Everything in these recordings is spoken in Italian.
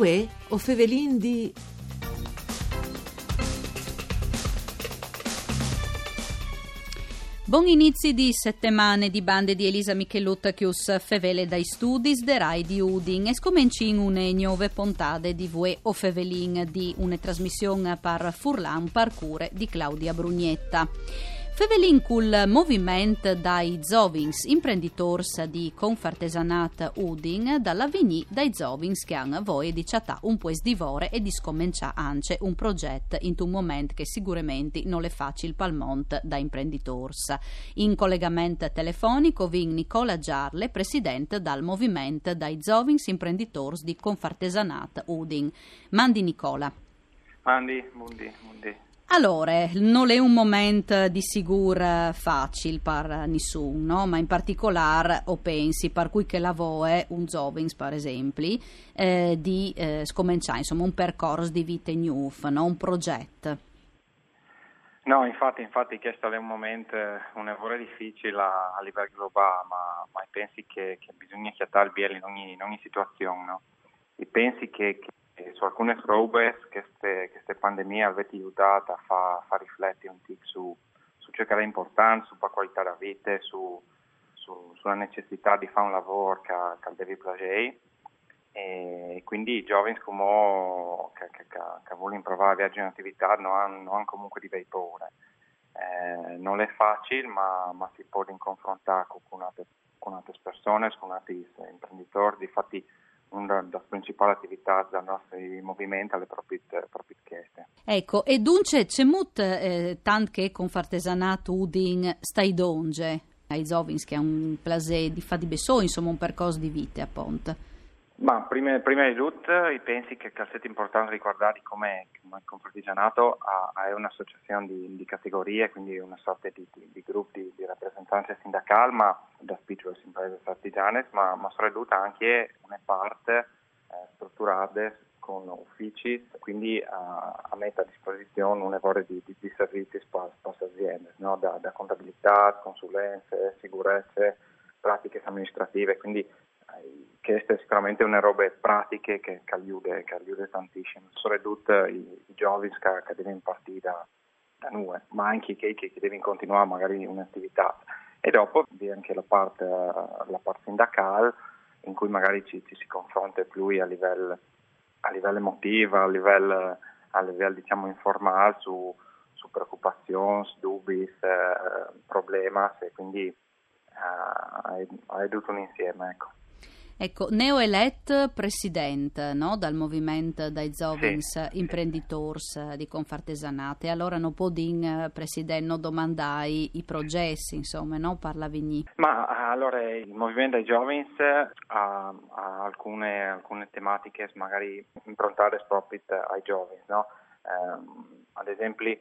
Uè, o Fevelin di... Buon inizi di settimane di bande di Elisa Michelutta che us fevele dai studi de Rai di Udin e scomenci in une nuove puntate di Vue o Fevelin di una trasmissione per Furlan Parcure di Claudia Brugnetta. Fevelin cul movimento dai Zovins, imprenditors di Confartesanat Udin, dalla Vigny dai Zovins che hanno voi di chattà un pues divore e di scommenciare anche un progetto in un momento che sicuramente non è facile palmont da imprenditors. In collegamento telefonico vin Nicola Giarle, presidente dal movimento dai Zovins imprenditors di Confartesanat Udin. Mandi Nicola. Mandi, mundi, mundi. Allora, non è un momento di sicuro facile per nessuno, ma in particolare o pensi per cui che lavora un Zovins, per esempio, eh, di eh, scominciare insomma un percorso di vita new, no? un progetto. No, infatti, infatti questo è un momento, un lavoro difficile a, a livello globale, ma, ma pensi che, che bisogna chiattare bene in ogni, in ogni situazione, no? E pensi che, che su alcune robe che questa pandemia avete aiutato a far fa riflettere un tic su, su ciò che è importante, sulla qualità della vita, su, su, sulla necessità di fare un lavoro che, che devi piacere. E quindi i giovani come, che, che, che, vogliono provare a viaggiare in attività non hanno, non hanno comunque di bei paure. Eh, non è facile, ma, ma, si può confrontare con con altre persone, con altri imprenditori. Difatti, una delle principali attività del nostro movimento alle proprie, proprie richieste. Ecco, e dunque c'è molto eh, tanto che con fartesanato Udin stai donge ai Zovins che ha un plasè di fa di besso, insomma un percorso di vita appunto. Ma prima, prima, di tutto pensi che è importante ricordare come, come Confartigianato è un'associazione di, di, categorie, quindi una sorta di, di, di gruppi di, rappresentanza sindacale, ma da Speechless Imprese Artigianes, ma, ma soprattutto anche una parte strutturate con uffici, quindi eh, a mettere a disposizione un lavoro di, di, servizi per le aziende, no? da, da contabilità, consulenze, sicurezze, pratiche amministrative, quindi queste sicuramente una roba pratiche che, che, aiuta, che aiuta tantissimo, soprattutto i, i giovani che, che devono partire da, da noi, ma anche che, che devono continuare magari un'attività. E dopo vi è anche la parte, la parte sindacale in cui magari ci, ci si confronta più a livello, a livello emotivo, a livello, a livello diciamo, informale su, su preoccupazioni, dubbi, eh, problemi quindi eh, è tutto un insieme. Ecco. Ecco, neoelet presidente no? dal movimento dai Zovins sì, Imprenditors sì. di Confartesanate. Allora non può dire, presidente, non domandai i progetti, insomma, no? Parla. Ma allora il movimento dai Zovins ha, ha alcune, alcune, tematiche magari improntate proprio ai giovani, no? Eh, ad esempio eh,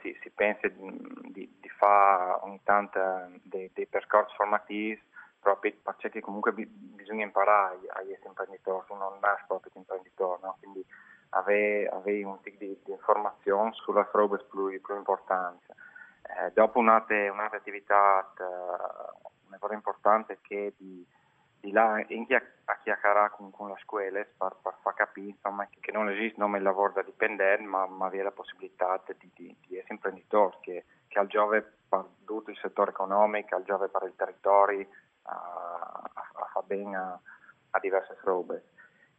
si, si, pensa di, di, di fare ogni tanto dei, dei percorsi formativi proprio perché comunque bisogna imparare agli imprenditori, tu non nasci proprio imprenditore, no? quindi avevi, avevi un tipo di, di, informazione sulle robe più, più importanti. Eh, dopo un'altra, un'altra attività, eh, una cosa importante che di, di là in chi a chiacchierare con, con le scuole per, per far capire insomma, che non esiste nome il lavoro da dipendente, ma, ma vi è la possibilità di, di, di essere imprenditori, che, che al giove per tutto il settore economico, al giove per il territorio, a, a fare bene a, a, diverse robe.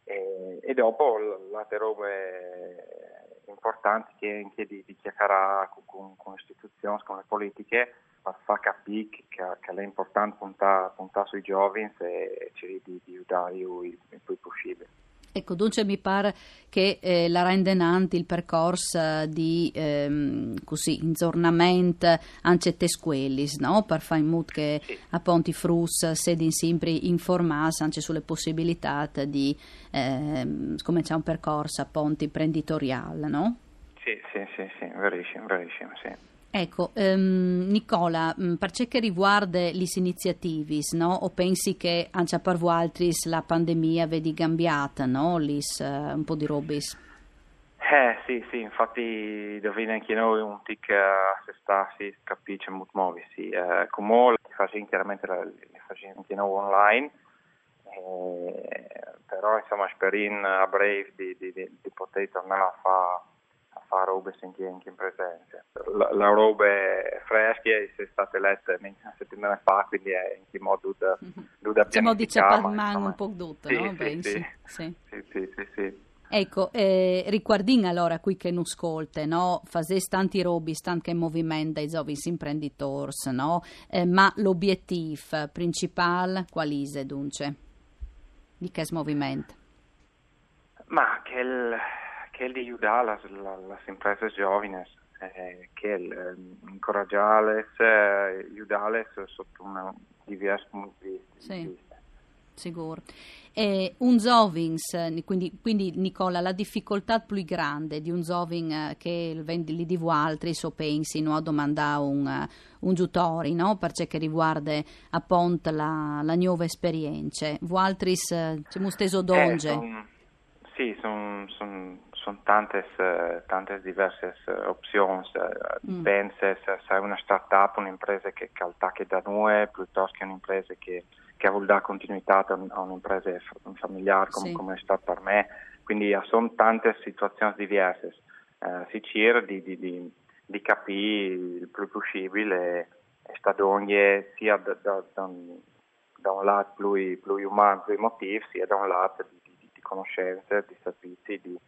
E, e dopo le altre robe importanti che anche di, di chiacchierare con, con, le istituzioni, con le politiche, per far capire che, che è importante puntare, puntare sui giovani e cercare di, di aiutare il, il più possibile. Ecco, dunque mi pare che eh, la rende nanti il percorso di ehm, così, inzornamento anche te scuelis, no? per fare in modo che sì. appunto i frus sedin sempre informati anche sulle possibilità di ehm, cominciare un percorso appunto imprenditoriale, no? Sì, sì, sì, sì, verissimo, verissimo, sì. Ecco, um, Nicola, mm, per ciò che riguarda le iniziative, no? o pensi che anche per voi altri la pandemia vedi cambiata, no? Lis, uh, un po' di robis? Eh sì, sì, infatti dovete anche noi un tic a se stessi, capisce molto muovi, sì. Eh, come le facciamo chiaramente le facciamo anche noi online, eh, però insomma sperin a breve di, di, di, di poter tornare a fare fa robe anche in presenza. La, la roba è fresca e è stata letta una settimana fa, quindi è in che modo da, mm-hmm. da Diciamo di Cepalman un po' tutto, sì, no? Sì, sì. Sì. sì, sì, sì, sì. Ecco, eh, riguardin allora qui che non ascolte, no? Fase tanti robi, stanti in movimento dai giovani imprenditori, no? Eh, ma l'obiettivo principale qual è, dunque? Di che movimento? Ma che il, che il di aiutare le imprese giovani, eh, che il, eh, eh, sotto una diversa punti di vista. Sì sicuro. E un Zovings, quindi, quindi, Nicola, la difficoltà più grande di un Zoving eh, che li divo altri so pensi no, a domandare un, eh, un giutori, no? perché che riguarda appunto la, la nuova esperienza. Voi altri eh, ci musteso donge? Eh, son, sì, sono son, son tante, tante diverse opzioni. Mm. Pensa se è una start-up, un'impresa che, che da noi, piuttosto che un'impresa che che vuol dare continuità a un'impresa familiare come, sì. come è stato per me, quindi sono tante situazioni diverse. Eh, si cerca di, di, di, di, capire il più possibile stadoglie sia da, da, da, da, un lato più, più umano, più emotivo, sia da un lato di conoscenze, di servizi, di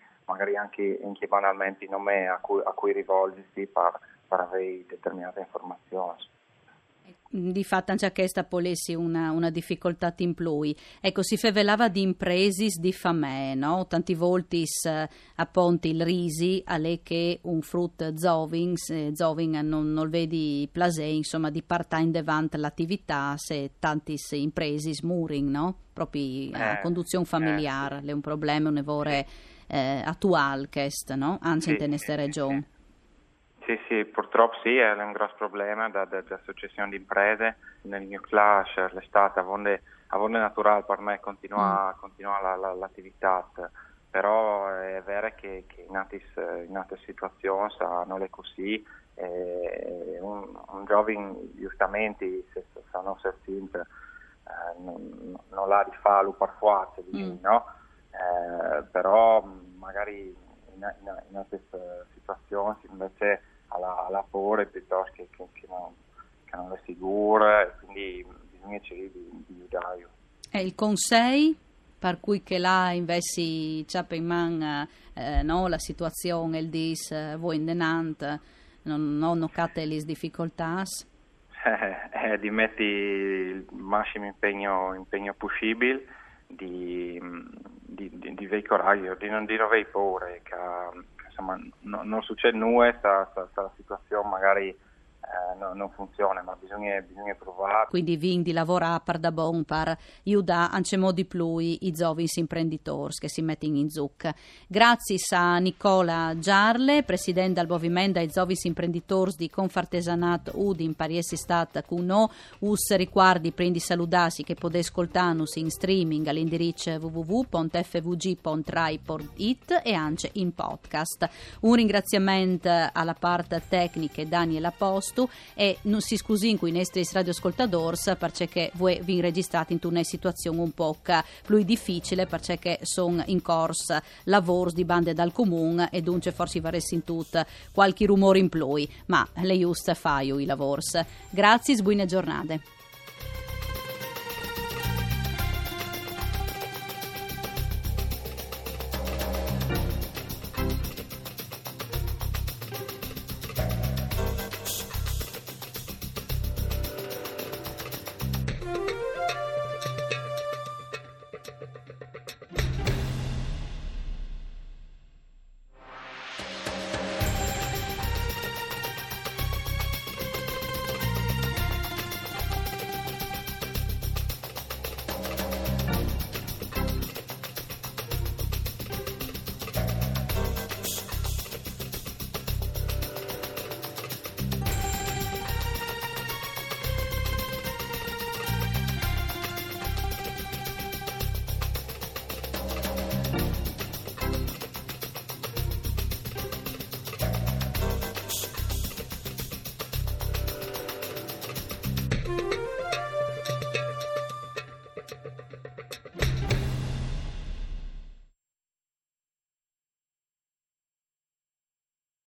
magari anche, anche banalmente i nomi a cui, a cui rivolgersi per, per avere determinate informazioni di fatto anche questa polessi una, una difficoltà in più. Ecco, si fevelava di impresis di famè, no? Tanti volti eh, appunto il risi alle che un frutto zoving, eh, zoving non, non vedi plasè, insomma, di part-time davanti all'attività se tanti impresis muring, no? Proprio a eh, conduzione familiare, eh. è un problema, un evore eh, attuale, questo, no? Anche sì, in queste regioni. Sì. Sì, purtroppo sì, è un grosso problema da, da, da successione di imprese. Nel mio clash l'estate, a volte, a volte naturale per me continua, mm. continua la, la, l'attività, però è vero che, che in, altre situazioni non è così. E un, un giovane giustamente, se, se non essere simple, eh, non, non l'ha di farlo per forza, mm. no? Eh, però magari in, in, in altre situazioni invece alla, alla paura piuttosto che, che, che, non, che non è sicura e quindi bisogna cercare di, di aiutarli. E il consiglio per cui che là invece c'è in mano eh, no, la situazione, il dis, eh, voi in denant, non hanno le difficoltà? Eh, eh, di mettere il massimo impegno, impegno possibile, di, di, di, di coraggio, di non, dire avere paura, che, insomma, no, non succede nulla, sta, sta, sta situazione magari eh, no, non funziona, ma bisogna, bisogna provare. Quindi vin di lavorare per da bon, per aiutare anche modi più i giovani imprenditori che si mettono in zucca. Grazie a Nicola Giarle, presidente del movimento dei giovani imprenditori di Confartesanat Udin, Pariesi Stat Cuno, us riguardi prendi saludasi che potete ascoltarnos in streaming all'indirizzo www.fvg.rai.it e anche in podcast. Un ringraziamento alla parte tecnica Daniela Posto questo e non si scusi in cui i nostri radioascoltatori perché voi vi registrate in una situazione un po' più difficile perché sono in corso lavori di bande dal comune e dunque forse varessi in tutto qualche rumore in più ma le just fai i lavori. Grazie, buone giornate.